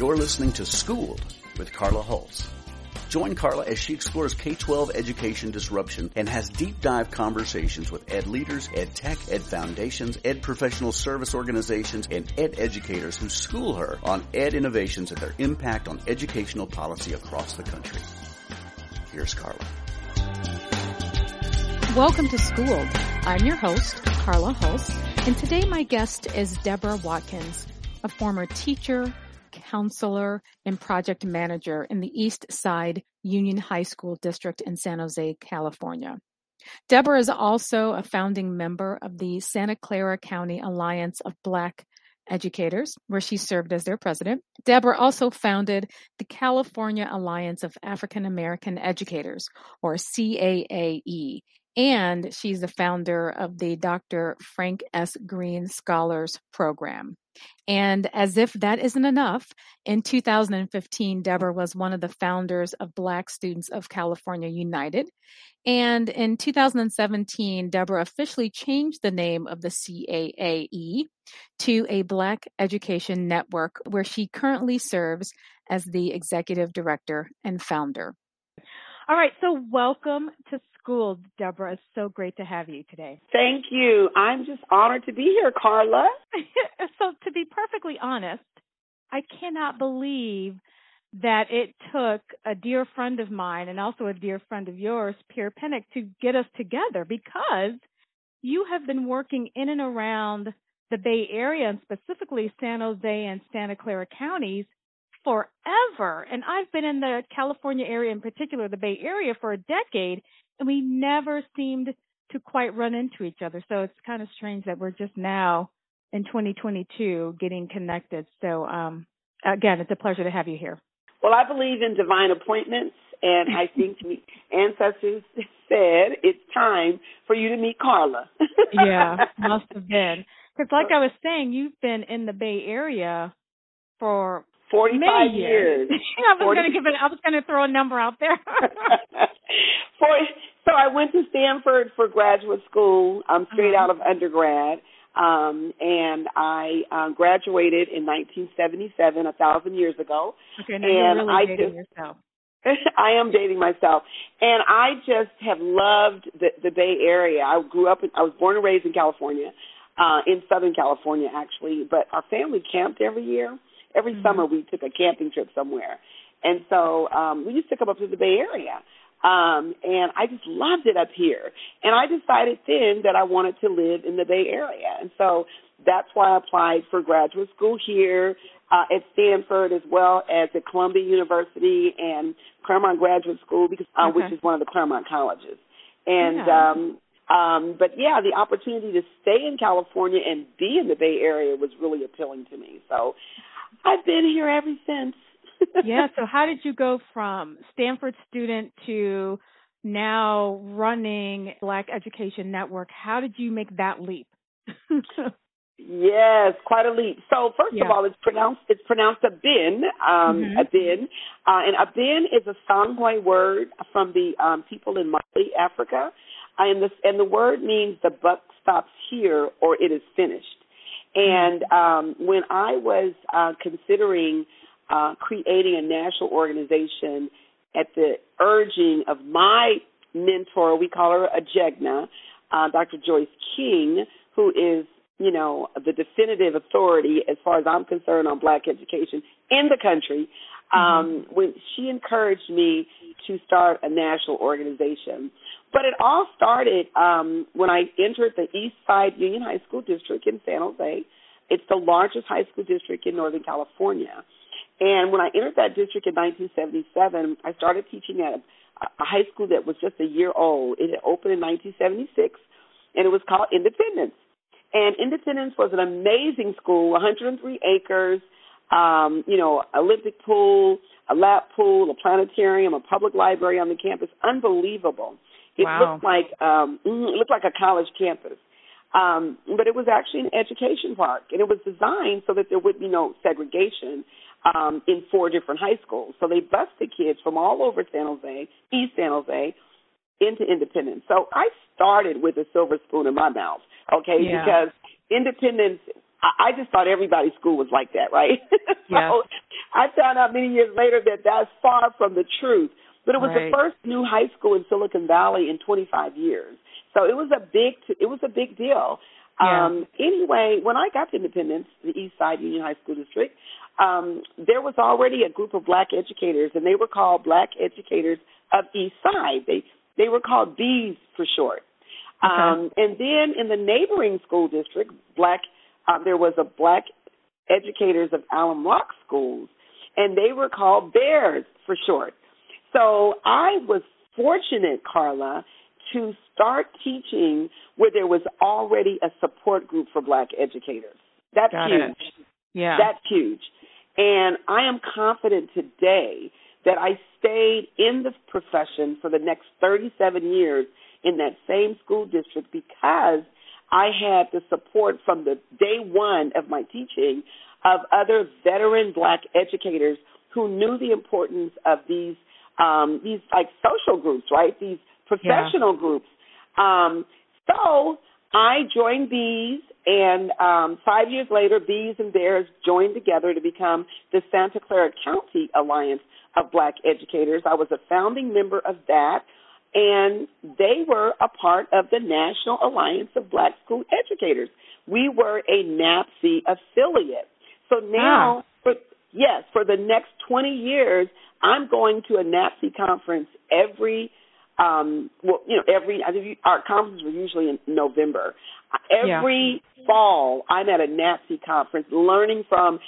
You're listening to Schooled with Carla Hulse. Join Carla as she explores K-12 education disruption and has deep dive conversations with ed leaders, ed tech, ed foundations, ed professional service organizations, and ed educators who school her on ed innovations and their impact on educational policy across the country. Here's Carla. Welcome to Schooled. I'm your host, Carla Hulse, and today my guest is Deborah Watkins, a former teacher, counselor, and project manager in the East Side Union High School District in San Jose, California. Deborah is also a founding member of the Santa Clara County Alliance of Black Educators, where she served as their president. Deborah also founded the California Alliance of African American Educators, or CAAE, and she's the founder of the Dr. Frank S. Green Scholars Program. And as if that isn't enough, in 2015, Deborah was one of the founders of Black Students of California United. And in 2017, Deborah officially changed the name of the CAAE to a Black Education Network, where she currently serves as the executive director and founder. All right, so welcome to school, Deborah. It's so great to have you today. Thank you. I'm just honored to be here, Carla. so, to be perfectly honest, I cannot believe that it took a dear friend of mine and also a dear friend of yours, Pierre Pinnock, to get us together because you have been working in and around the Bay Area and specifically San Jose and Santa Clara counties forever. And I've been in the California area in particular, the Bay Area for a decade, and we never seemed to quite run into each other. So it's kind of strange that we're just now in 2022 getting connected. So um, again, it's a pleasure to have you here. Well, I believe in divine appointments, and I think ancestors said it's time for you to meet Carla. yeah, must have been. Because, like I was saying, you've been in the Bay Area for 45 Many years. years. I was 40... going to give it. I was going to throw a number out there. for, so I went to Stanford for graduate school. I'm straight uh-huh. out of undergrad, um, and I um, graduated in 1977, a thousand years ago. Okay, now and you're really I dating just, yourself. I am dating myself, and I just have loved the, the Bay Area. I grew up. In, I was born and raised in California, uh, in Southern California actually. But our family camped every year Every mm-hmm. summer we took a camping trip somewhere. And so um we used to come up to the Bay Area. Um and I just loved it up here. And I decided then that I wanted to live in the Bay Area. And so that's why I applied for graduate school here uh, at Stanford as well as at Columbia University and Claremont Graduate School because uh, okay. which is one of the Claremont colleges. And yeah. um um, but yeah, the opportunity to stay in California and be in the Bay Area was really appealing to me. So I've been here ever since. yeah. So how did you go from Stanford student to now running Black Education Network? How did you make that leap? Yes, quite a leap. So first yeah. of all, it's pronounced it's pronounced a bin, um, mm-hmm. a bin, uh, and a bin is a Songhay word from the um, people in Mali, Africa, and the and the word means the buck stops here or it is finished. And um, when I was uh, considering uh, creating a national organization at the urging of my mentor, we call her a Jegna, uh, Dr. Joyce King, who is, you know, the definitive authority as far as I'm concerned on black education in the country, um, mm-hmm. when she encouraged me to start a national organization. But it all started um, when I entered the East Side Union High School District in San Jose. It's the largest high school district in Northern California. And when I entered that district in 1977, I started teaching at a, a high school that was just a year old. It had opened in 1976, and it was called Independence. And Independence was an amazing school, 103 acres, um, you know, Olympic pool, a lap pool, a planetarium, a public library on the campus. Unbelievable. It wow. looked like um, mm, it looked like a college campus. Um, but it was actually an education park, and it was designed so that there would be no segregation um, in four different high schools. So they bused the kids from all over San Jose, East San Jose, into Independence. So I started with a silver spoon in my mouth, okay, yeah. because Independence I, I just thought everybody's school was like that, right? so yeah. I found out many years later that that's far from the truth. But it was Right. the first new high school in Silicon Valley in 25 years. So it was a big it was a big deal. Yeah. Um anyway, when I got to Independence, the East Side Union High School District, um there was already a group of black educators and they were called Black Educators of East Side. They they were called B's for short. Okay. Um and then in the neighboring school district, black um, there was a Black Educators of Alum Rock Schools and they were called Bears for short. So I was fortunate, Carla, to start teaching where there was already a support group for black educators. That's Got huge. it. Yeah. That's huge. And I am confident today that I stayed in the profession for the next 37 years in that same school district because I had the support from the day one of my teaching of other veteran black educators who knew the importance of these um these like social groups, right? These professional groups. Um so I joined Bees and um five years later Bees and Bears joined together to become the Santa Clara County Alliance of Black Educators. I was a founding member of that and they were a part of the National Alliance of Black School Educators. We were a NABSE affiliate. So now, for, yes, for the next 20 years, I'm going to a NABSE conference every, um, well, you know, every, I think our conferences were usually in November. Every fall, I'm at a NABSE conference learning from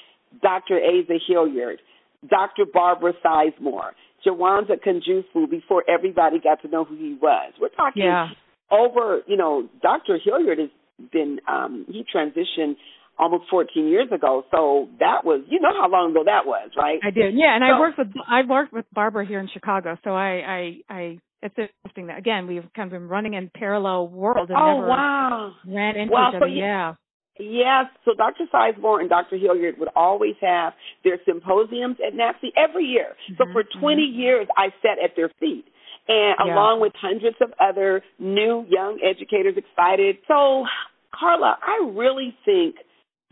Dr. Asa Hilliard, Dr. Barbara Sizemore, Jawanza Kunjufu before everybody got to know who he was. We're talking yeah. over, you know, Dr. Hilliard has been, um, he transitioned almost 14 years ago. So that was, you know how long ago that was, right? I did. Yeah, and I worked with I worked with Barbara here in Chicago. So I I I it's interesting that again we've kind of been running in parallel worlds and oh, never wow. ran into Wow, each so other. you- yeah. Yes, so Dr. Sizemore and Dr. Hilliard would always have their symposiums at NABSE every year. So Mhm, for 20 years, I sat at their feet, and Yeah. along with hundreds of other new young educators excited. So, Carla, I really think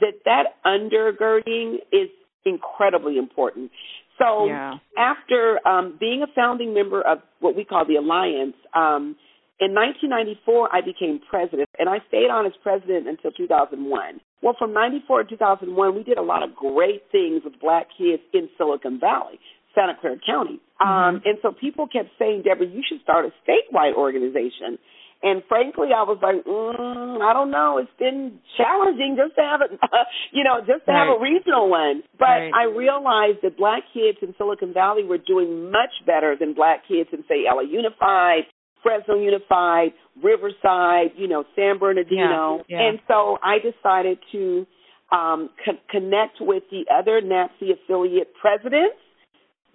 that that undergirding is incredibly important. So yeah. after um, being a founding member of what we call the Alliance, um, in 1994 I became president, and I stayed on as president until 2001. Well, from 94 to 2001, we did a lot of great things with black kids in Silicon Valley, Santa Clara County. Um, and so people kept saying, Deborah, you should start a statewide organization. And frankly, I was like, mm, I don't know. It's been challenging just to have a, you know, just to have a regional one. But Right. I realized that black kids in Silicon Valley were doing much better than black kids in, say, LA Unified, Fresno Unified, Riverside, you know, San Bernardino. Yeah, yeah. And so I decided to um, co- connect with the other NABSE affiliate presidents.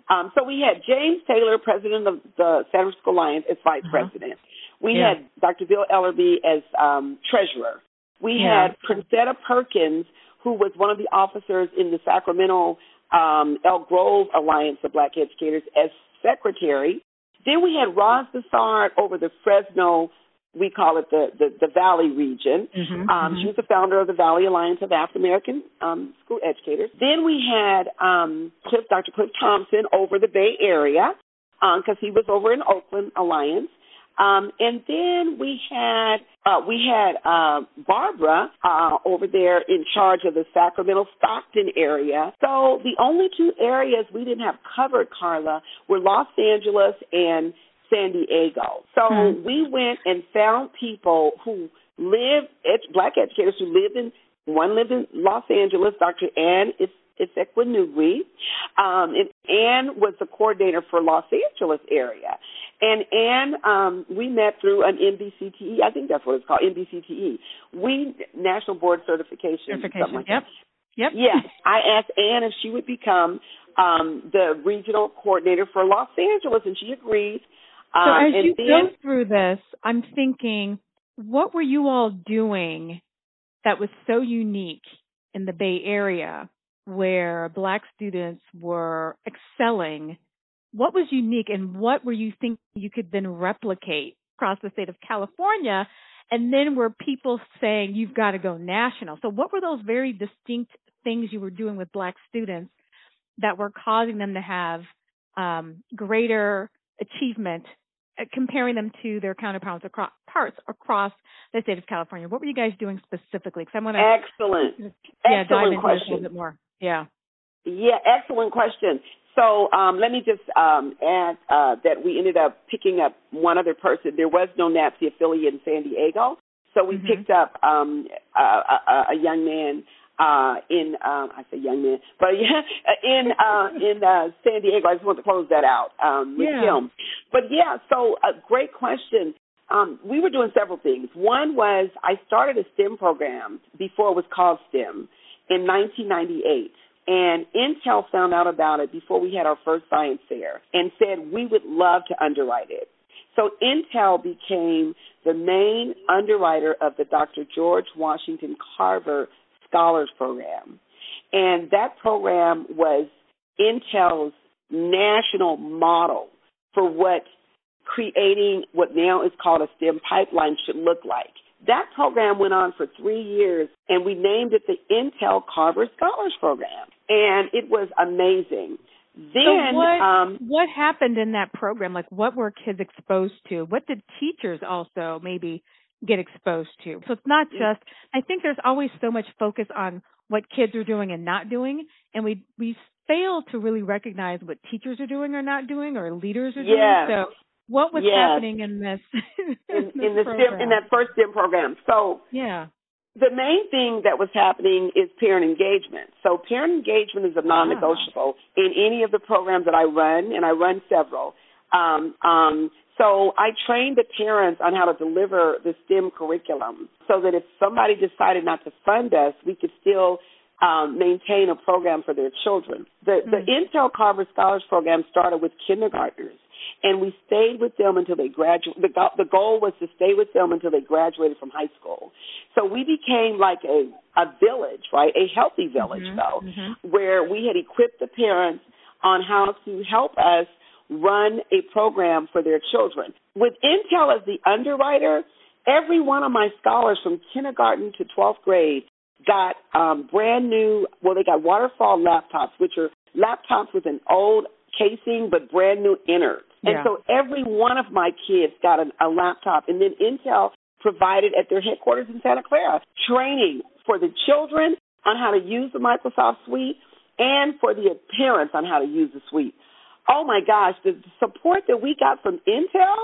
Um, so we had James Taylor, president of the San Francisco Alliance, as vice Uh-huh. president. We Yeah. had Dr. Bill Ellerby as um, treasurer. We Yeah. had Princetta Perkins, who was one of the officers in the Sacramento um, Elk Grove Alliance of Black Educators, as secretary. Then we had Roz Bassard over the Fresno, we call it the, the, the Valley region. Mhm, Um, mhm. She was the founder of the Valley Alliance of African American um, School Educators. Then we had um, Cliff, Dr. Cliff Thompson over the Bay Area because he was over in Oakland Alliance. Um, and then we had uh, we had uh, Barbara uh, over there in charge of the Sacramento Stockton area. So the only two areas we didn't have covered, Carla, were Los Angeles and San Diego. So Hmm. we went and found people who lived, ed- black educators who lived in, one lived in Los Angeles, Dr. Ann is Equinugui, um, and Ann was the coordinator for Los Angeles area. And Ann, um, we met through an NBCTE, I think that's what it's called, NBCTE. We, National Board Certification, Certification. like Yep. Yep. Yes, I asked Ann if she would become um, the regional coordinator for Los Angeles, and she agreed. So Um, as and you then, go through this, I'm thinking, what were you all doing that was so unique in the Bay Area where black students were excelling? What was unique and what were you thinking you could then replicate across the state of California? And then were people saying you've got to go national? So what were those very distinct things you were doing with black students that were causing them to have um, greater achievement uh, comparing them to their counterparts across parts across the state of California. What were you guys doing specifically? Because I want to excellent, yeah, excellent dive into question. this a little bit more. Yeah, yeah, excellent question. So um, let me just um, add uh, that we ended up picking up one other person. There was no NABSE affiliate in San Diego, so we Mhm. picked up um, a, a, a young man uh, in um, I say young man, but yeah, in uh, in uh, San Diego. I just want to close that out um, with Yeah. him. But yeah, so a great question. Um, we were doing several things. One was I started a STEM program before it was called STEM in 1998. And Intel found out about it before we had our first science fair and said we would love to underwrite it. So Intel became the main underwriter of the Dr. George Washington Carver Scholars Program. And that program was Intel's national model for what creating what now is called a STEM pipeline should look like. That program went on for three years, and we named it the Intel Carver Scholars Program, and it was amazing. Then, so what um, what happened in that program? Like, what were kids exposed to? What did teachers also maybe get exposed to? So it's not just. I think there's always so much focus on what kids are doing and not doing, and we we fail to really recognize what teachers are doing or not doing, or leaders are doing. So what was Yes. happening in this in, this in the program? STEM in that first STEM program. So yeah. The main thing that was happening is parent engagement. So parent engagement is a non-negotiable in any of the programs that I run, and I run several. Um, um, so I trained the parents on how to deliver the STEM curriculum, so that if somebody decided not to fund us, we could still um, maintain a program for their children. The, the Intel Carver Scholars Program started with kindergartners, and we stayed with them until they graduated. The, go- the goal was to stay with them until they graduated from high school. So we became like a a village, right? A healthy village, Mhm, though, mhm. where we had equipped the parents on how to help us run a program for their children. With Intel as the underwriter, every one of my scholars from kindergarten to 12th grade got um, brand new, well, they got waterfall laptops, which are laptops with an old casing but brand new innards. And Yeah. so every one of my kids got an, a laptop. And then Intel provided at their headquarters in Santa Clara training for the children on how to use the Microsoft Suite and for the parents on how to use the suite. Oh my gosh, the support that we got from Intel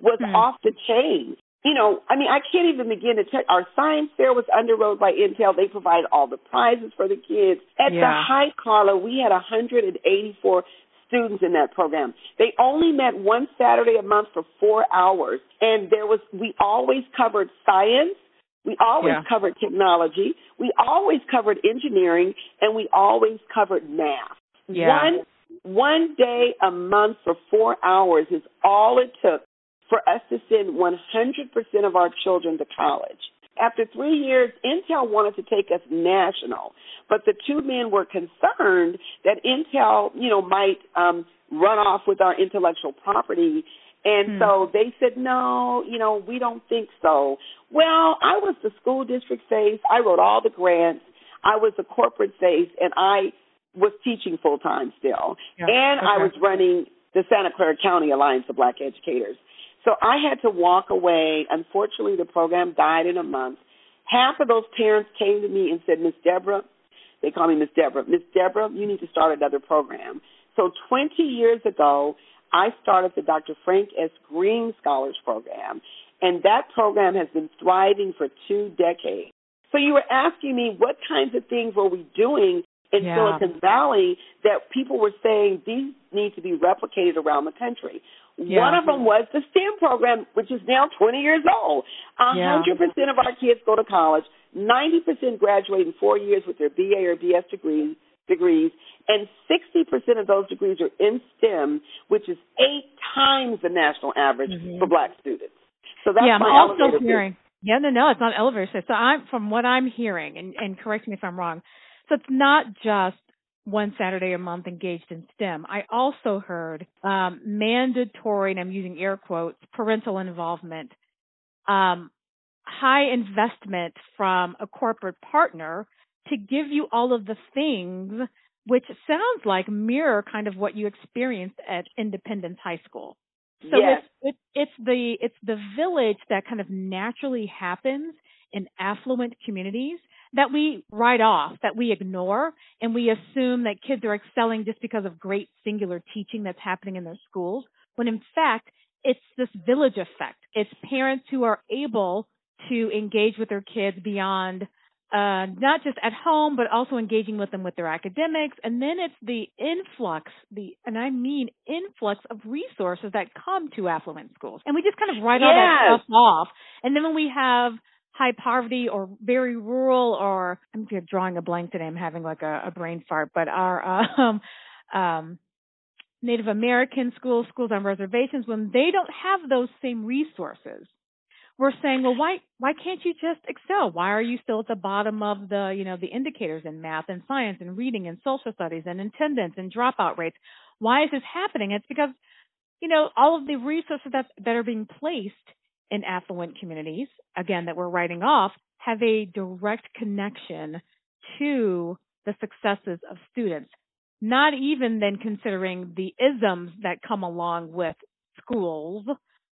was Hmm. off the chain. You know, I mean, I can't even begin to tell. Our science fair was underwrote by Intel. They provided all the prizes for the kids. At the Yeah. height, Carla, we had 184 students in that program. They only met one Saturday a month for four hours, and there was we always covered science. We always Yeah. covered technology. We always covered engineering, and we always covered math. Yeah. One one day a month for four hours is all it took for us to send 100% of our children to college. After three years, Intel wanted to take us national, but the two men were concerned that Intel, you know, might um, run off with our intellectual property. And Hmm. so they said, no, you know, we don't think so. Well, I was the school district face. I wrote all the grants. I was the corporate face, and I was teaching full time still. Yeah, And I was running the Santa Clara County Alliance of Black Educators. So I had to walk away. Unfortunately, the program died in a month. Half of those parents came to me and said, Miss Deborah, they call me Miss Deborah, Miss Deborah, you need to start another program. So 20 years ago, I started the Dr. Frank S. Green Scholars Program, and that program has been thriving for two decades. So you were asking me what kinds of things were we doing in Yeah. Silicon Valley that people were saying these need to be replicated around the country. Yeah. One of them was the STEM program, which is now 20 years old. A 100% of our kids go to college. 90% graduate in four years with their BA or BS degrees, degrees, and 60% of those degrees are in STEM, which is eight times the national average Mhm. for black students. So that's yeah, I'm also hearing. Yeah, no, no, it's not elevator. So I'm from what I'm hearing, and, and correct me if I'm wrong. So it's not just one Saturday a month engaged in STEM. I also heard um, mandatory, and I'm using air quotes, parental involvement. Um, high investment from a corporate partner to give you all of the things which sounds like mirror kind of what you experienced at Independence High School. So yes. it's, it's the it's the village that kind of naturally happens in affluent communities that we write off, that we ignore, and we assume that kids are excelling just because of great singular teaching that's happening in their schools, when in fact, it's this village effect. It's parents who are able to engage with their kids beyond uh, not just at home, but also engaging with them with their academics. And then it's the influx, the, and I mean influx of resources that come to affluent schools. And we just kind of write yes. all that stuff off. And then when we have high poverty or very rural or I'm drawing a blank today. I'm having like a, a brain fart, but our um, um, Native American schools, schools on reservations, when they don't have those same resources, we're saying, well, why why can't you just excel? Why are you still at the bottom of the you know the indicators in math and science and reading and social studies and attendance and dropout rates? Why is this happening? It's because you know all of the resources that that are being placed in affluent communities, again, that we're writing off, have a direct connection to the successes of students. Not even then considering the isms that come along with schools,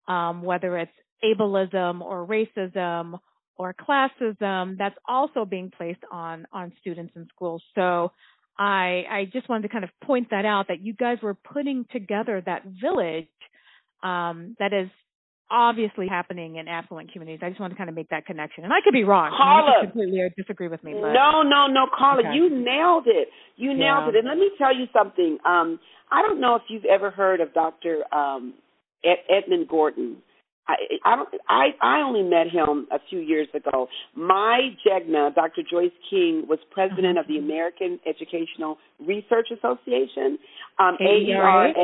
um, whether it's ableism or racism or classism, that's also being placed on on students in schools. So I I just wanted to kind of point that out that you guys were putting together that village um, that is obviously happening in affluent communities. I just want to kind of make that connection. And I could be wrong. Carla, you completely disagree with me. But. No, no, no, Carla, okay. you nailed it. You nailed yeah. it. And let me tell you something. Um, I don't know if you've ever heard of Dr. Um, Ed- Edmund Gordon. I, I don't. I I only met him a few years ago. My Jegna, Dr. Joyce King, was president of the American Educational Research Association, um, AERA.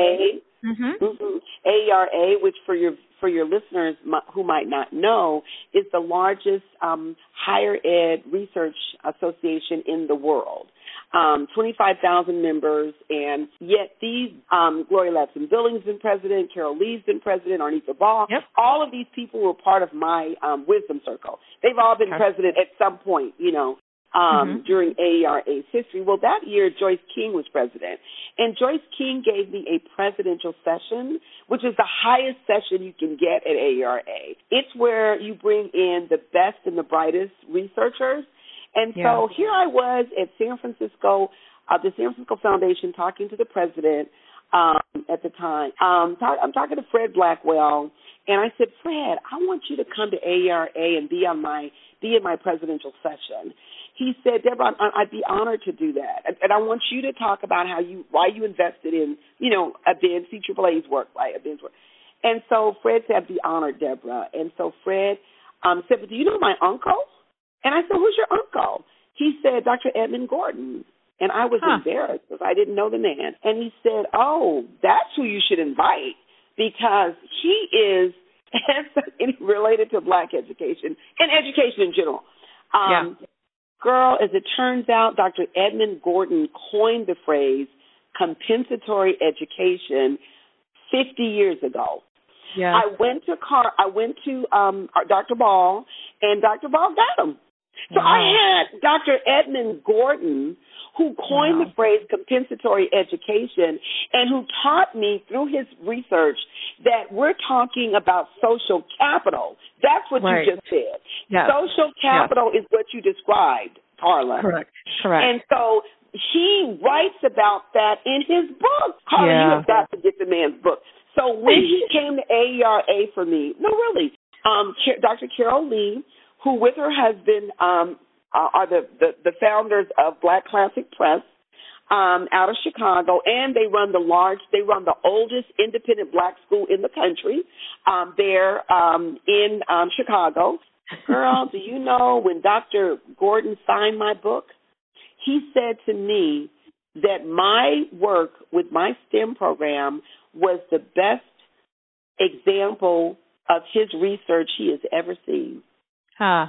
Mm-hmm. Mm-hmm. AERA, which for your for your listeners who might not know, is the largest um, higher ed research association in the world. Um, 25,000 members, and yet these, um, Gloria Ladson Billings been president, Carol Lee's been president, Arnetha Ball, yep. all of these people were part of my um, wisdom circle. They've all been okay. president at some point, you know, um, mm-hmm. during AERA's history. Well, that year, Joyce King was president. And Joyce King gave me a presidential session, which is the highest session you can get at AERA. It's where you bring in the best and the brightest researchers. And yeah. so here I was at San Francisco, uh, the San Francisco Foundation, talking to the president um, at the time. Um, talk, I'm talking to Fred Blackwell, and I said, Fred, I want you to come to AERA and be on my be in my presidential session he said, Deborah, I'd be honored to do that, and I want you to talk about how you why you invested in you know a Ben CAAA's work, right? A Ben's work. And so Fred said, I'd be honored, Deborah. And so Fred um, said, but do you know my uncle? And I said, who's your uncle? He said, Dr. Edmund Gordon. And I was huh. embarrassed because I didn't know the man. And he said, oh, that's who you should invite because he is related to black education and education in general. Um, yeah. Girl, as it turns out, Dr. Edmund Gordon coined the phrase compensatory education 50 years ago. Yeah. I went to Car I went to um Dr. Ball and Dr. Ball got him. So wow. I had Dr. Edmund Gordon who coined wow. the phrase compensatory education and who taught me through his research that we're talking about social capital. That's what right. you just said. Yes. Social capital yes. is what you described, Carla. Correct. Correct. And so he writes about that in his book. Carla, yeah. you have got to get the man's book. So when he came to AERA for me, no, really, um, Dr. Carol Lee, who with her husband um, are the, the, the founders of Black Classic Press um, out of Chicago, and they run the large, they run the oldest independent black school in the country. Um, there um, in um, Chicago. Girl, do you know when Dr. Gordon signed my book? He said to me that my work with my STEM program was the best example of his research he has ever seen. Huh.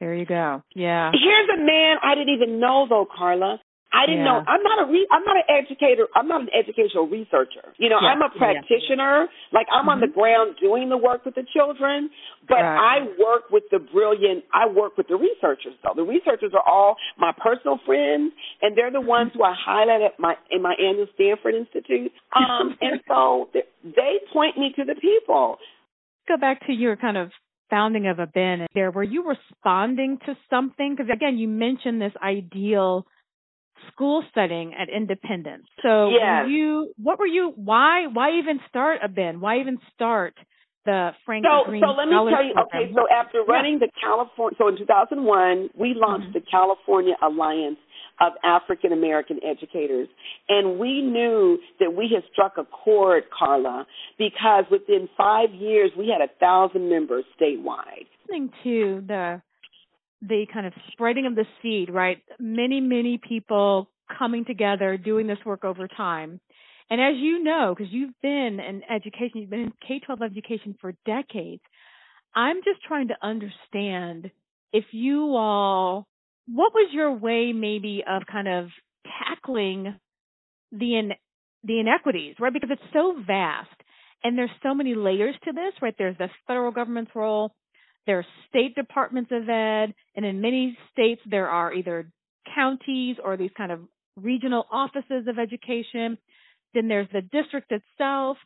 There you go. Yeah. Here's a man I didn't even know though, Carla. I didn't Yeah. know. I'm not a re, I'm not an educator. I'm not an educational researcher. You know, Yeah. I'm a practitioner. Like I'm on the ground doing the work with the children, but Right. I work with the brilliant. I work with the researchers. Though the researchers are all my personal friends, and they're the ones who I highlight at my in my annual Stanford Institute. Um, and so they point me to the people. Go back to your kind of founding of a bin there. Were you responding to something? Because again, you mentioned this ideal school setting at Independence. So Yes. you, what were you, why, why even start a bin? Why even start the Frank So, Green so let me tell you. Program? Okay, so after running the California, so in 2001, we launched Mhm. the California Alliance of African American Educators, and we knew that we had struck a chord, Carla, because within five years we had a thousand members statewide. listening to the the kind of spreading of the seed, right? Many, many people coming together doing this work over time. And as you know, because you've been in education, you've been in K 12 education for decades, I'm just trying to understand if you all, what was your way maybe of kind of tackling the in, the inequities, right? Because it's so vast and there's so many layers to this, right? There's the federal government's role, there are state departments of ed, and in many states there are either counties or these kind of regional offices of education. Then there's the district itself,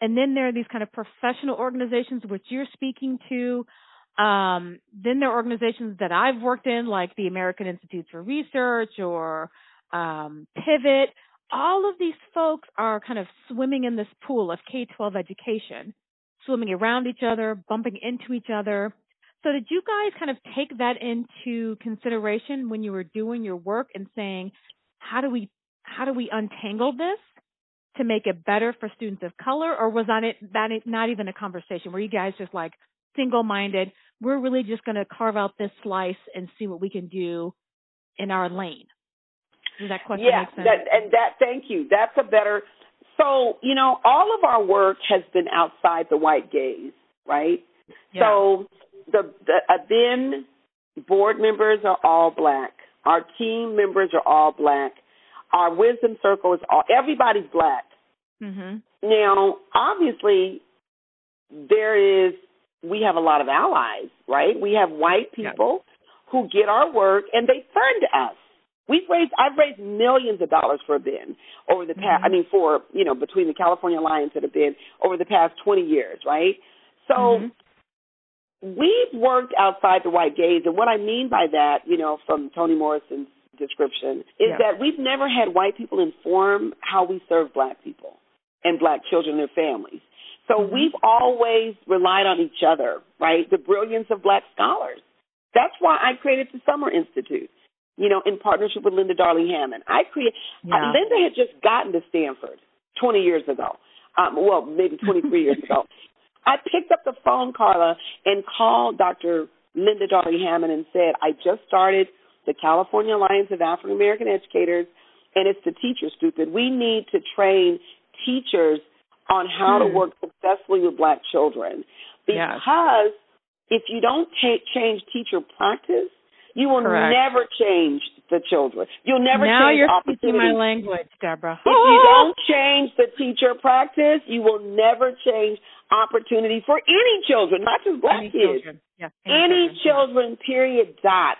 and then there are these kind of professional organizations which you're speaking to. Um, then there are organizations that I've worked in, like the American Institutes for Research or um, Pivot. All of these folks are kind of swimming in this pool of K 12 education, swimming around each other, bumping into each other. So, did you guys kind of take that into consideration when you were doing your work and saying, how do we how do we untangle this to make it better for students of color, or was that it that not even a conversation? Were you guys just like single minded? We're really just going to carve out this slice and see what we can do in our lane. Does that question yeah, make sense? that, and that. Thank you. That's a better. So you know, all of our work has been outside the white gaze, right? Yeah. So the the uh, then board members are all black. Our team members are all black. Our wisdom circle is all everybody's black. mhm. Now, obviously, there is we have a lot of allies, right? We have white Yeah. people who get our work and they fund us. We've raised I've raised millions of dollars for a bin over the past Mhm. I mean for, you know, between the California Alliance and a bin over the past 20 years, right? So Mhm. we've worked outside the white gaze, and what I mean by that, you know, from Toni Morrison's description, is Yeah. that we've never had white people inform how we serve black people and black children and their families. So Mhm. we've always relied on each other, right? The brilliance of black scholars. That's why I created the Summer Institute, you know, in partnership with Linda Darling Hammond. I created. Yeah. Linda had just gotten to Stanford 20 years ago. Um, well, maybe 23 years ago. I picked up the phone, Carla, and called Dr. Linda Darling Hammond and said, I just started the California Alliance of African American Educators, and it's the teacher stupid. We need to train teachers on how to Hmm. work successfully with black children. Yes. Because if you don't ta- change teacher practice, you will Correct. never change the children. You'll never now change you're speaking my language, Deborah. If you don't change the teacher practice, you will never change opportunity for any children, not just black Any kids. children. Yeah. Any children. children, period, dot.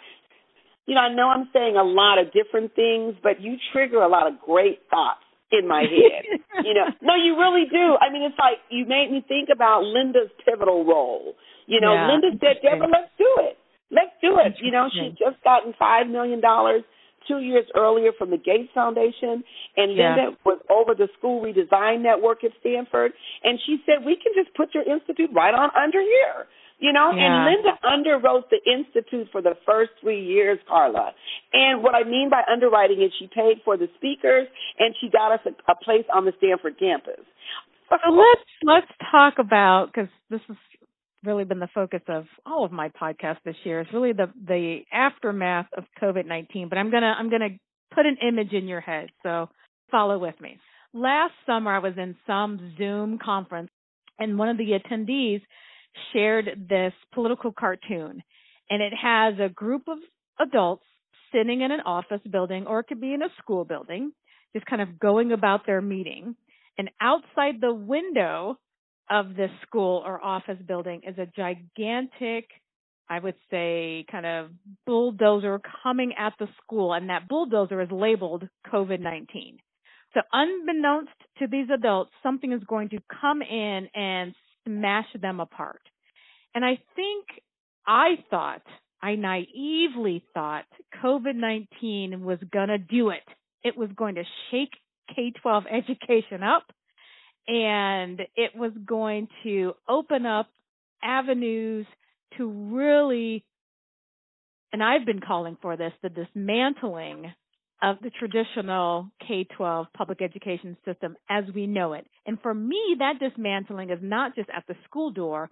You know, I know I'm saying a lot of different things, but you trigger a lot of great thoughts in my head. you know, no, you really do. I mean, it's like you made me think about Linda's pivotal role. You know, Yeah, Linda said. Deborah, let's do it. Let's do it. You know, she'd just gotten $5 million two two years earlier from the Gates Foundation, and Yeah. Linda was over the school redesign network at Stanford, and she said, we can just put your institute right on under here. You know, Yeah. and Linda underwrote the institute for the first three years, Carla. And what I mean by underwriting is she paid for the speakers and she got us a, a place on the Stanford campus. So let's let's talk about because this has really been the focus of all of my podcasts this year. It's really the the aftermath of COVID nineteen. But I'm gonna I'm gonna put an image in your head. So follow with me. Last summer, I was in some Zoom conference, and one of the attendees shared this political cartoon, and it has a group of adults sitting in an office building or it could be in a school building, just kind of going about their meeting. And outside the window of this school or office building is a gigantic, I would say, kind of bulldozer coming at the school. And that bulldozer is labeled COVID 19. So, unbeknownst to these adults, something is going to come in and smash them apart. And I think I thought, I naively thought COVID 19 was going to do it. It was going to shake K 12 education up and it was going to open up avenues to really, and I've been calling for this, the dismantling of the traditional K 12 public education system as we know it. And for me, that dismantling is not just at the school door,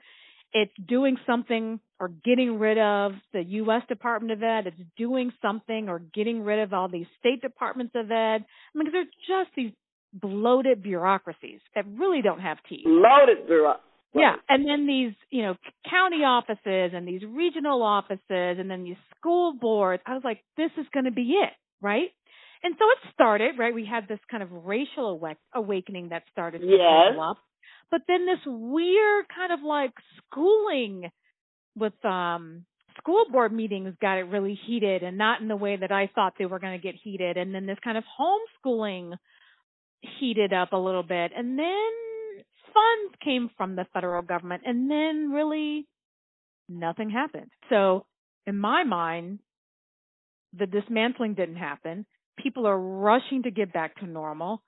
it's doing something or getting rid of the U.S. Department of Ed. It's doing something or getting rid of all these state departments of ed. I mean, they're just these bloated bureaucracies that really don't have teeth. Bloated bureaucracies. Yeah, and then these, you know, county offices and these regional offices and then these school boards. I was like, this is going to be it, right? And so it started, right? We had this kind of racial awakening that started to yes. up. But then this weird kind of like schooling with um school board meetings got it really heated and not in the way that I thought they were going to get heated. And then this kind of homeschooling heated up a little bit. And then funds came from the federal government. And then really nothing happened. So in my mind, the dismantling didn't happen. People are rushing to get back to normal.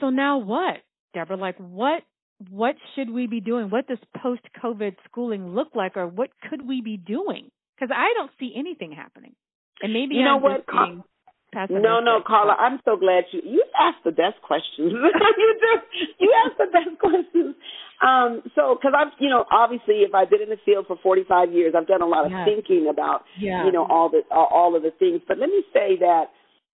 So now what, Deborah? Like what what should we be doing? What does post COVID schooling look like or what could we be doing? Because I don't see anything happening. And maybe you know I'm what? Being no, no, Carla, I'm so glad you you asked the best questions. you just you asked the best questions. Um, so because I've you know obviously if I've been in the field for 45 years, I've done a lot of yes. thinking about yeah. you know all the all of the things. But let me say that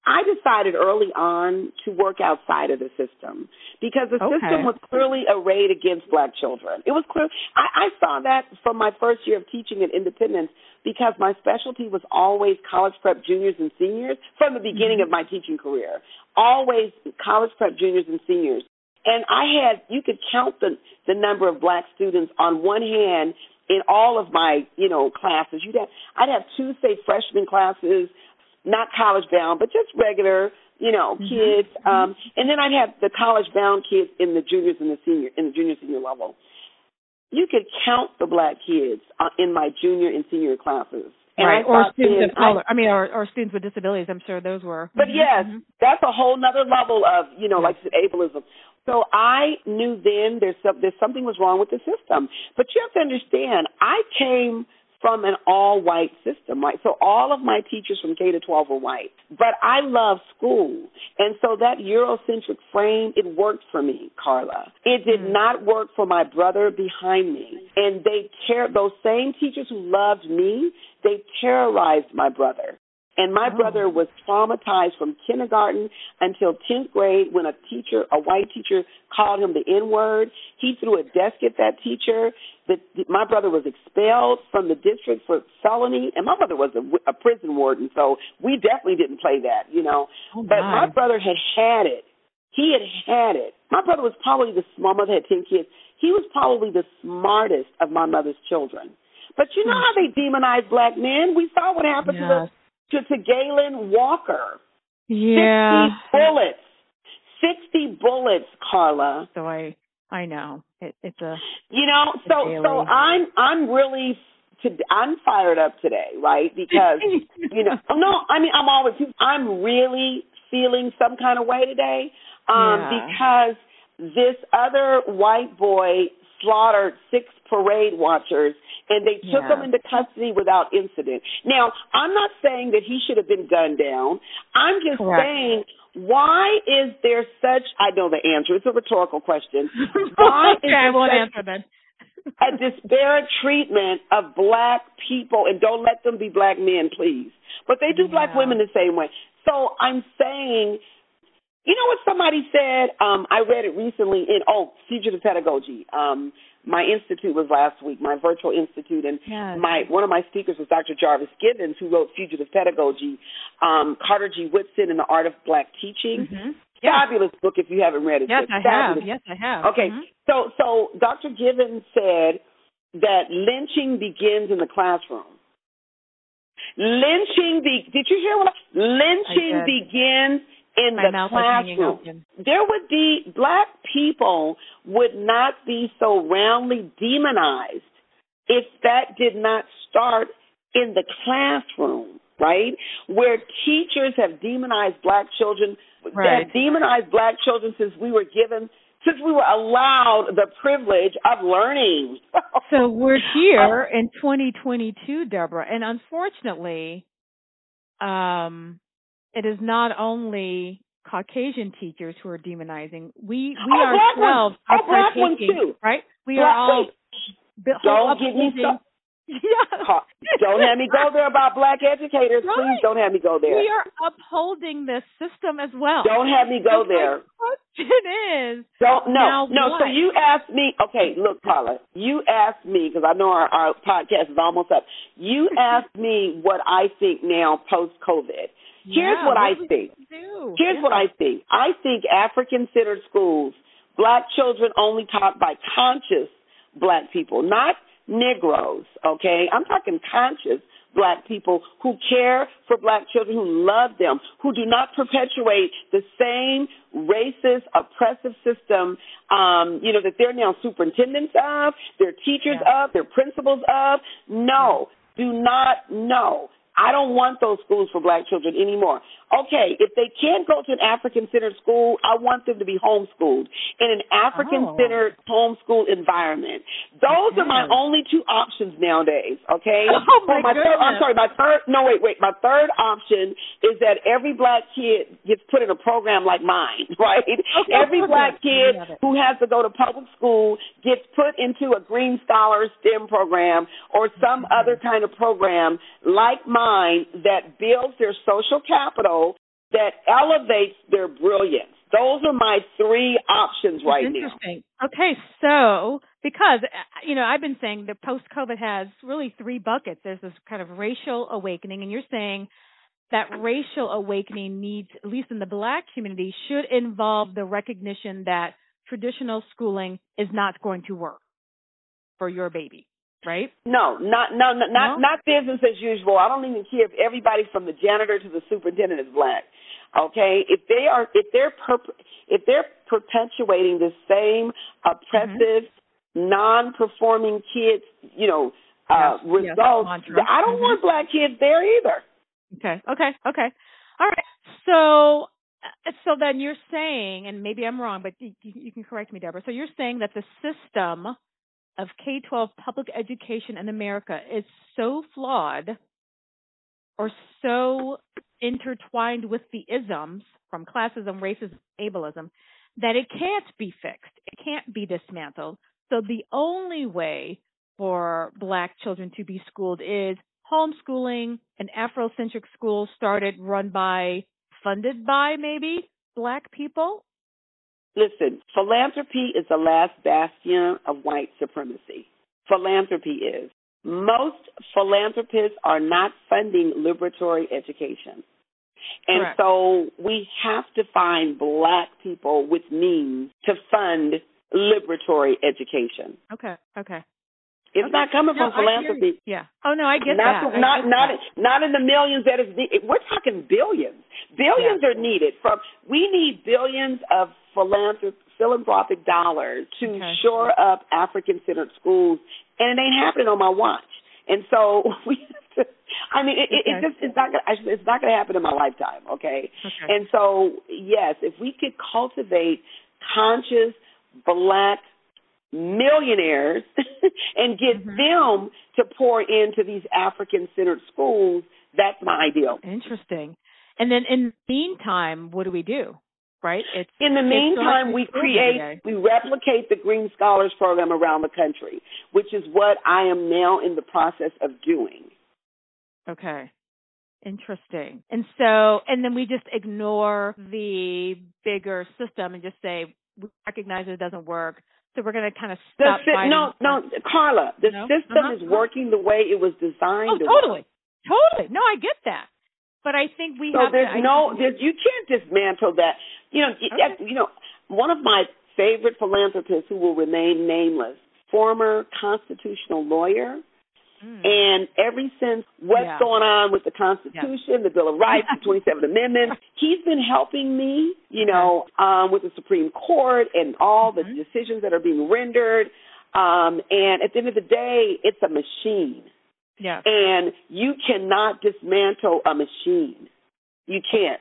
I decided early on to work outside of the system because the okay. system was clearly arrayed against black children. It was clear. I, I saw that from my first year of teaching at Independence because my specialty was always college prep juniors and seniors from the beginning mm-hmm. of my teaching career. Always college prep juniors and seniors. And I had, you could count the, the number of black students on one hand in all of my, you know, classes. You'd have, I'd have two, say, freshman classes, not college bound, but just regular, you know, mm-hmm. kids. Mm-hmm. Um, and then I'd have the college bound kids in the juniors and the senior in the junior senior level. You could count the black kids uh, in my junior and senior classes. And right, or students of color. I, I mean, or, or students with disabilities. I'm sure those were. But mm-hmm. yes, mm-hmm. that's a whole other level of you know, like ableism. So I knew then there's some, there's something was wrong with the system. But you have to understand, I came from an all white system, right? So all of my teachers from K to 12 were white. But I love school. And so that Eurocentric frame, it worked for me, Carla. It did mm-hmm. not work for my brother behind me. And they ter- those same teachers who loved me, they terrorized my brother. And my oh. brother was traumatized from kindergarten until 10th grade when a teacher, a white teacher, called him the N word. He threw a desk at that teacher. The, my brother was expelled from the district for felony, and my brother was a, a prison warden, so we definitely didn't play that, you know. Oh, but my brother had had it. He had had it. My brother was probably the, my mother had 10 kids. He was probably the smartest of my mother's children. But you know hmm. how they demonize black men? We saw what happened yes. to the to, to Jayland Walker. Yeah. 60 bullets. 60 bullets, Carla. So I I know. It, it's a You know, so daily. so I'm I'm really to, I'm fired up today, right? Because you know, no, I mean I'm always I'm really feeling some kind of way today um yeah. because this other white boy slaughtered six parade watchers and they took yeah. him into custody without incident. Now, I'm not saying that he should have been gunned down. I'm just Correct. saying why is there such I know the answer, it's a rhetorical question. Why okay, is I won't answer then. a disparate treatment of black people and don't let them be black men, please. But they do yeah. black women the same way. So I'm saying You know what somebody said? Um, I read it recently in oh, Fugitive Pedagogy. Um, my institute was last week, my virtual institute, and yes. my one of my speakers was Dr. Jarvis Givens, who wrote Fugitive Pedagogy, um, Carter G. Woodson and the Art of Black Teaching. Mm-hmm. Fabulous book if you haven't read it. Yes, I fabulous. have. Yes, I have. Okay, mm-hmm. so so Dr. Givens said that lynching begins in the classroom. Lynching be did you hear what I, lynching I begins in My the mouth was hanging classroom. There would be black people would not be so roundly demonized if that did not start in the classroom, right? Where teachers have demonized black children, Right. have demonized black children since we were given since we were allowed the privilege of learning. So we're here in 2022, Deborah, and unfortunately, um, it is not only Caucasian teachers who are demonizing. We we black ourselves ones. Oh, are black partaking, too. right? We Black- are all wait, don't get me started. Yeah. Don't have me go there about black educators. Right. Please don't have me go there. We are upholding this system as well. Don't have me go So there. Question is, Don't no no. So you asked me. Okay, look, Paula. You asked me because I know our, our podcast is almost up. You asked me what I think now post COVID. Here's yeah, what I we think. Here's Yeah. what I think. I think African centered schools, black children only taught by conscious black people, not Negroes, okay? I'm talking conscious black people who care for black children, who love them, who do not perpetuate the same racist, oppressive system, um, you know, that they're now superintendents of, they're teachers Yeah. of, they're principals of. No, do not, no. I don't want those schools for black children anymore. Okay, if they can't go to an African centered school, I want them to be homeschooled in an African centered homeschool environment. Those are my only two options nowadays, okay? Oh, my third, I'm sorry, my third no wait, wait. My third option is that every black kid gets put in a program like mine, right? Okay. Every okay. black kid who has to go to public school gets put into a Green Scholar STEM program or some Mm-hmm. other kind of program like mine that builds their social capital that elevates their brilliance. Those are my three options That's right now. interesting. Okay, so because uh, you know, I've been saying that post COVID has really three buckets. There's this kind of racial awakening, and you're saying that racial awakening needs, at least in the black community, should involve the recognition that traditional schooling is not going to work for your baby, right? No, not no, no not No? not business as usual. I don't even care if everybody from the janitor to the superintendent is black. Okay, if they are if they're perp- if they're perpetuating the same oppressive, non-performing kids, you know, uh, Yes, yes, results. mantra. I don't Mhm. want black kids there either. Okay, okay, okay. All right. So, uh, so then you're saying, and maybe I'm wrong, but you, you can correct me, Deborah. So you're saying that the system of K-12 public education in America is so flawed, or so intertwined with the isms from classism, racism, ableism, that it can't be fixed. It can't be dismantled. So the only way for black children to be schooled is homeschooling, an Afrocentric school started, run by, funded by maybe black people. Listen, philanthropy is the last bastion of white supremacy. Philanthropy is. Most philanthropists are not funding liberatory education. And Correct. so we have to find black people with means to fund liberatory education. Okay, okay. It's Okay. not coming No, from philanthropy. Yeah. Oh no, I get not that. the- not get not that. not in the millions that is ne- we're talking billions. Billions are needed from we need billions of philanthrop- philanthropic dollars to Okay. shore up African centered schools and it ain't happening on my watch. And so we have to I mean it, it, it just it's not gonna it's not gonna happen in my lifetime, okay? Okay. And so yes, if we could cultivate conscious black millionaires and get Mhm. them to pour into these African centered schools, that's my ideal. Interesting. And then in the meantime, what do we do? Right? It's In the meantime, we have to go every day. create, we replicate the Green Scholars Program around the country, which is what I am now in the process of doing. okay. Interesting. And so, and then we just ignore the bigger system and just say, we recognize it doesn't work. So we're going to kind of stop. The, no, no, Carla, the no? system uh-huh. is working the way it was designed. Oh, totally, totally. No, I get that, but I think we so have. there's to, no, there's, you can't dismantle that. You know, okay. you know, one of my favorite philanthropists who will remain nameless, former constitutional lawyer. Mm. And ever since what's yeah. going on with the Constitution, yeah. the Bill of Rights, the 27th Amendment, he's been helping me, you know, um, with the Supreme Court and all mm-hmm. the decisions that are being rendered. Um, and at the end of the day, it's a machine. Yeah. And you cannot dismantle a machine. You can't.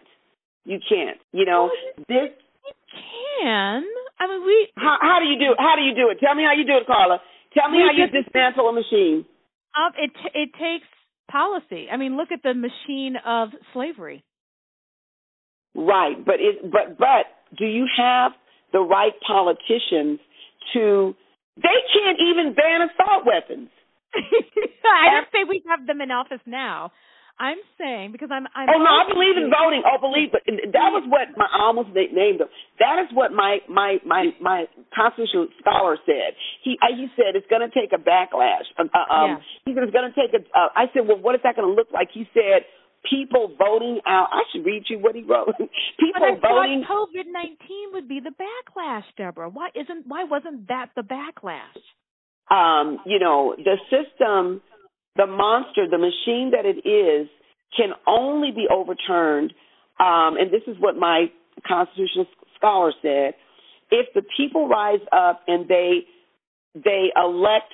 You can't. You know, well, this can. I mean, we. How, how do you do? How do you do it? Tell me how you do it, Carla. Tell me how you dismantle a machine. It it takes policy. I mean, look at the machine of slavery. Right, but it but but do you have the right politicians to? They can't even ban assault weapons. I don't say we have them in office now. I'm saying because I'm. I'm oh no, I believe in voting. Oh, believe, but that was what my I almost named them. That is what my my my my constitutional scholar said. He he said it's going to take a backlash. Uh, uh, um, yeah. he said it's going to take a. Uh, I said, well, what is that going to look like? He said people voting out. I should read you what he wrote. people voting. COVID nineteen would be the backlash, Deborah. Why isn't? Why wasn't that the backlash? Um, you know, the system the monster, the machine that it is, can only be overturned. Um, and this is what my constitutional scholar said: if the people rise up and they they elect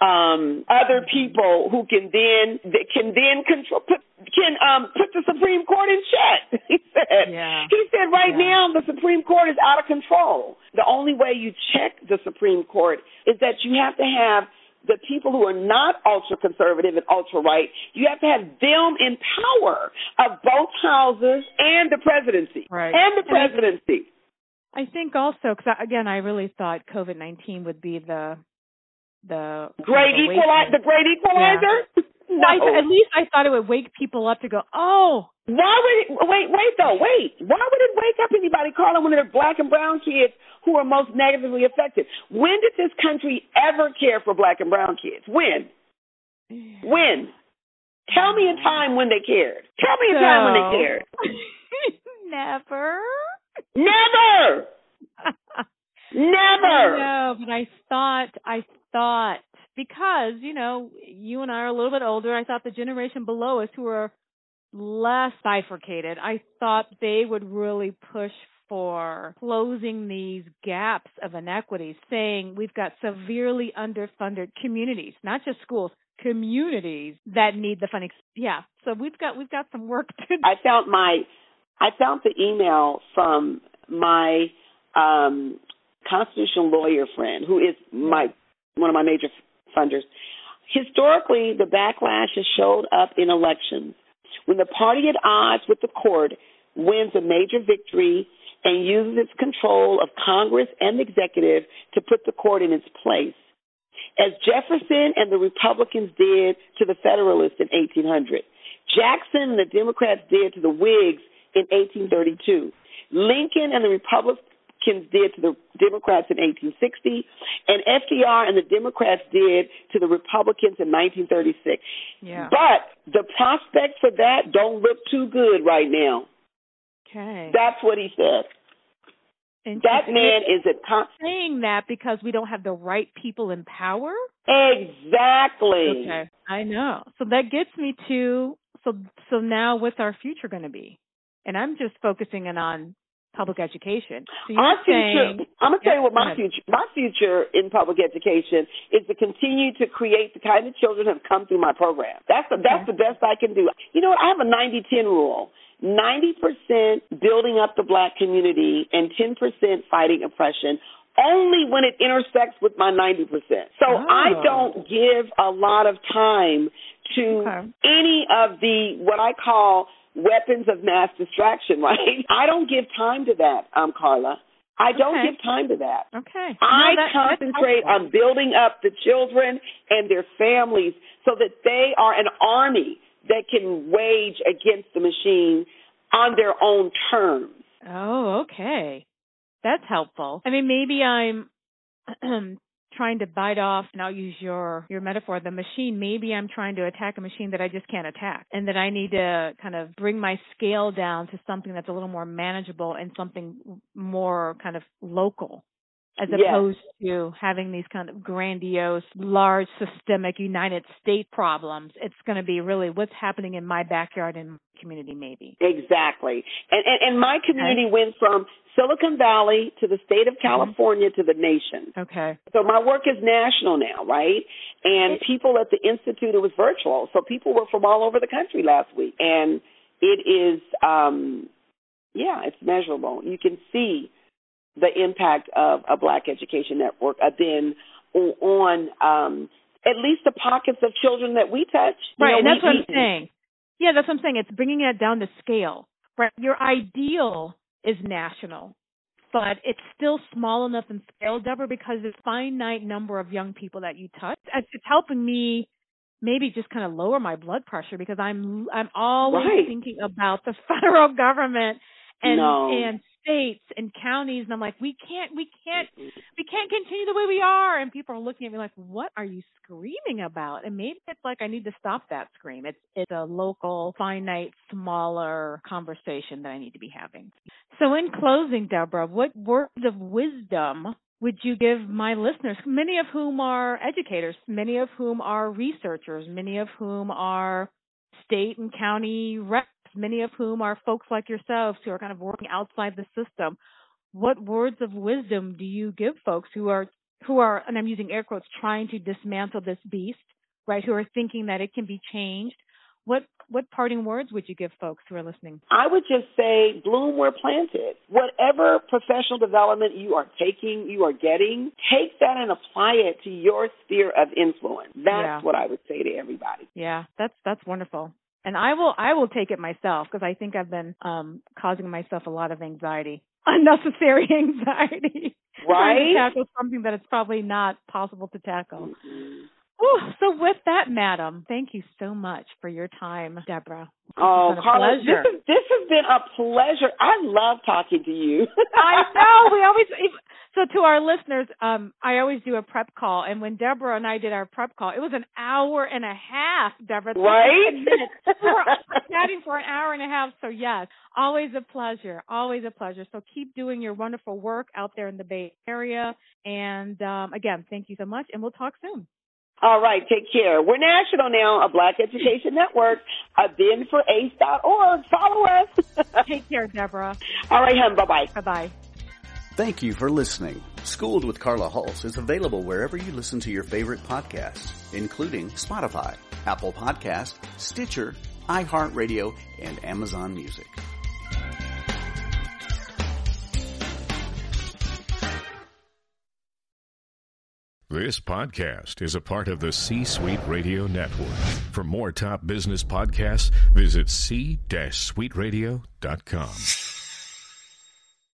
um, other people who can then can then control put, can um, put the Supreme Court in check. He said. Yeah. He said right yeah. now the Supreme Court is out of control. The only way you check the Supreme Court is that you have to have the people who are not ultra conservative and ultra right, you have to have them in power of both houses and the presidency. Right. And the presidency. I think also, because again, I really thought COVID 19 would be the the great equalizer, the great equalizer. Yeah. No. I, at least I thought it would wake people up to go, oh. Why would it, wait, wait though, wait. Why would it wake up anybody calling when they're black and brown kids who are most negatively affected? When did this country ever care for black and brown kids? When? When? Tell me a time when they cared. Tell me a time when they cared. Never. Never. Never. No, but I thought I thought because, you know, you and I are a little bit older, I thought the generation below us who are less bifurcated, I thought they would really push for closing these gaps of inequities, saying we've got severely underfunded communities, not just schools, communities that need the funding. Yeah, so we've got we've got some work to do. I found my I found the email from my um constitutional lawyer friend who is my one of my major funders. Historically, the backlash has showed up in elections. When the party at odds with the court wins a major victory and uses its control of Congress and the executive to put the court in its place, as Jefferson and the Republicans did to the Federalists in 1800, Jackson and the Democrats did to the Whigs in 1832. Lincoln and the Republicans Republicans did to the Democrats in 1860, and FDR and the Democrats did to the Republicans in 1936. Yeah. But the prospects for that don't look too good right now. Okay. That's what he said. That man is a con- saying that because we don't have the right people in power. Exactly. Okay, I know. So that gets me to so so now what's our future going to be? And I'm just focusing in on public education. So our future, I'm gonna tell you what my future, my future in public education is to continue to create the kind of children that have come through my program. That's the that's the best I can do. You know what? I have a 90-10 rule. 90% building up the black community and 10% fighting oppression only when it intersects with my 90%. So oh. I don't give a lot of time to okay. any of the what I call weapons of mass distraction, right? I don't give time to that, um, Carla. I don't okay. give time to that. Okay. I that, concentrate on building up the children and their families so that they are an army. that can wage against the machine on their own terms. Oh, okay. That's helpful. I mean, maybe I'm trying to bite off, and I'll use your, your metaphor, the machine. Maybe I'm trying to attack a machine that I just can't attack and that I need to kind of bring my scale down to something that's a little more manageable and something more kind of local as Yes. opposed to having these kind of grandiose, large, systemic United States problems. It's going to be really what's happening in my backyard and my community, maybe. Exactly. And, and, and my community went from Silicon Valley to the state of California to the nation. Okay. So my work is national now, right? And people at the institute it was virtual, so people were from all over the country last week, and it is, um, yeah, it's measurable. You can see the impact of a Black Education Network uh, then on um, at least the pockets of children that we touch. You Right, know, and that's we- what I'm saying. Yeah, that's what I'm saying. It's bringing it down to scale. Right, your ideal is national, but it's still small enough in scale, Deborah, because it's a finite number of young people that you touch. It's it's helping me maybe just kind of lower my blood pressure because I'm I'm always Right. thinking about the federal government and No. and states and counties, and I'm like, we can't we can't mm-hmm. we can't continue the way we are. And people are looking at me like, what are you screaming about? And maybe it's like I need to stop that scream. It's it's a local, finite, smaller conversation that I need to be having. So in closing, Deborah, what words of wisdom would you give my listeners, many of whom are educators, many of whom are researchers, many of whom are state and county reps, many of whom are folks like yourselves who are kind of working outside the system. What words of wisdom do you give folks who are who are and I'm using air quotes trying to dismantle this beast, right? Who are thinking that it can be changed? What what parting words would you give folks who are listening? I would just say bloom where planted. Whatever professional development you are taking, you are getting, take that and apply it to your sphere of influence. That's Yeah. what I would say to everybody. Yeah, that's that's wonderful. And I will I will take it myself because I think I've been um causing myself a lot of anxiety. Unnecessary anxiety. Right? tackle something that it's probably not possible to tackle. Ooh, so with that, madam, thank you so much for your time, Deborah. Oh, Carla, pleasure. this, is, this has been a pleasure. I love talking to you. I know. We always so to our listeners, um, I always do a prep call, and when Deborah and I did our prep call, it was an hour and a half. Deborah, Right? 10 minutes. We were chatting for an hour and a half. So yes, always a pleasure. Always a pleasure. So keep doing your wonderful work out there in the Bay Area. And um, again, thank you so much, and we'll talk soon. All right, take care. We're national now, a Black Education Network, a binforace.org. Follow us. Take care, Deborah. All right, hun. Bye-bye. Bye bye. Thank you for listening. Schooled with Carla Hulse is available wherever you listen to your favorite podcasts, including Spotify, Apple Podcast, Stitcher, iHeartRadio, and Amazon Music. This podcast is a part of the C Suite Radio Network. For more top business podcasts, visit c-suiteradio.com.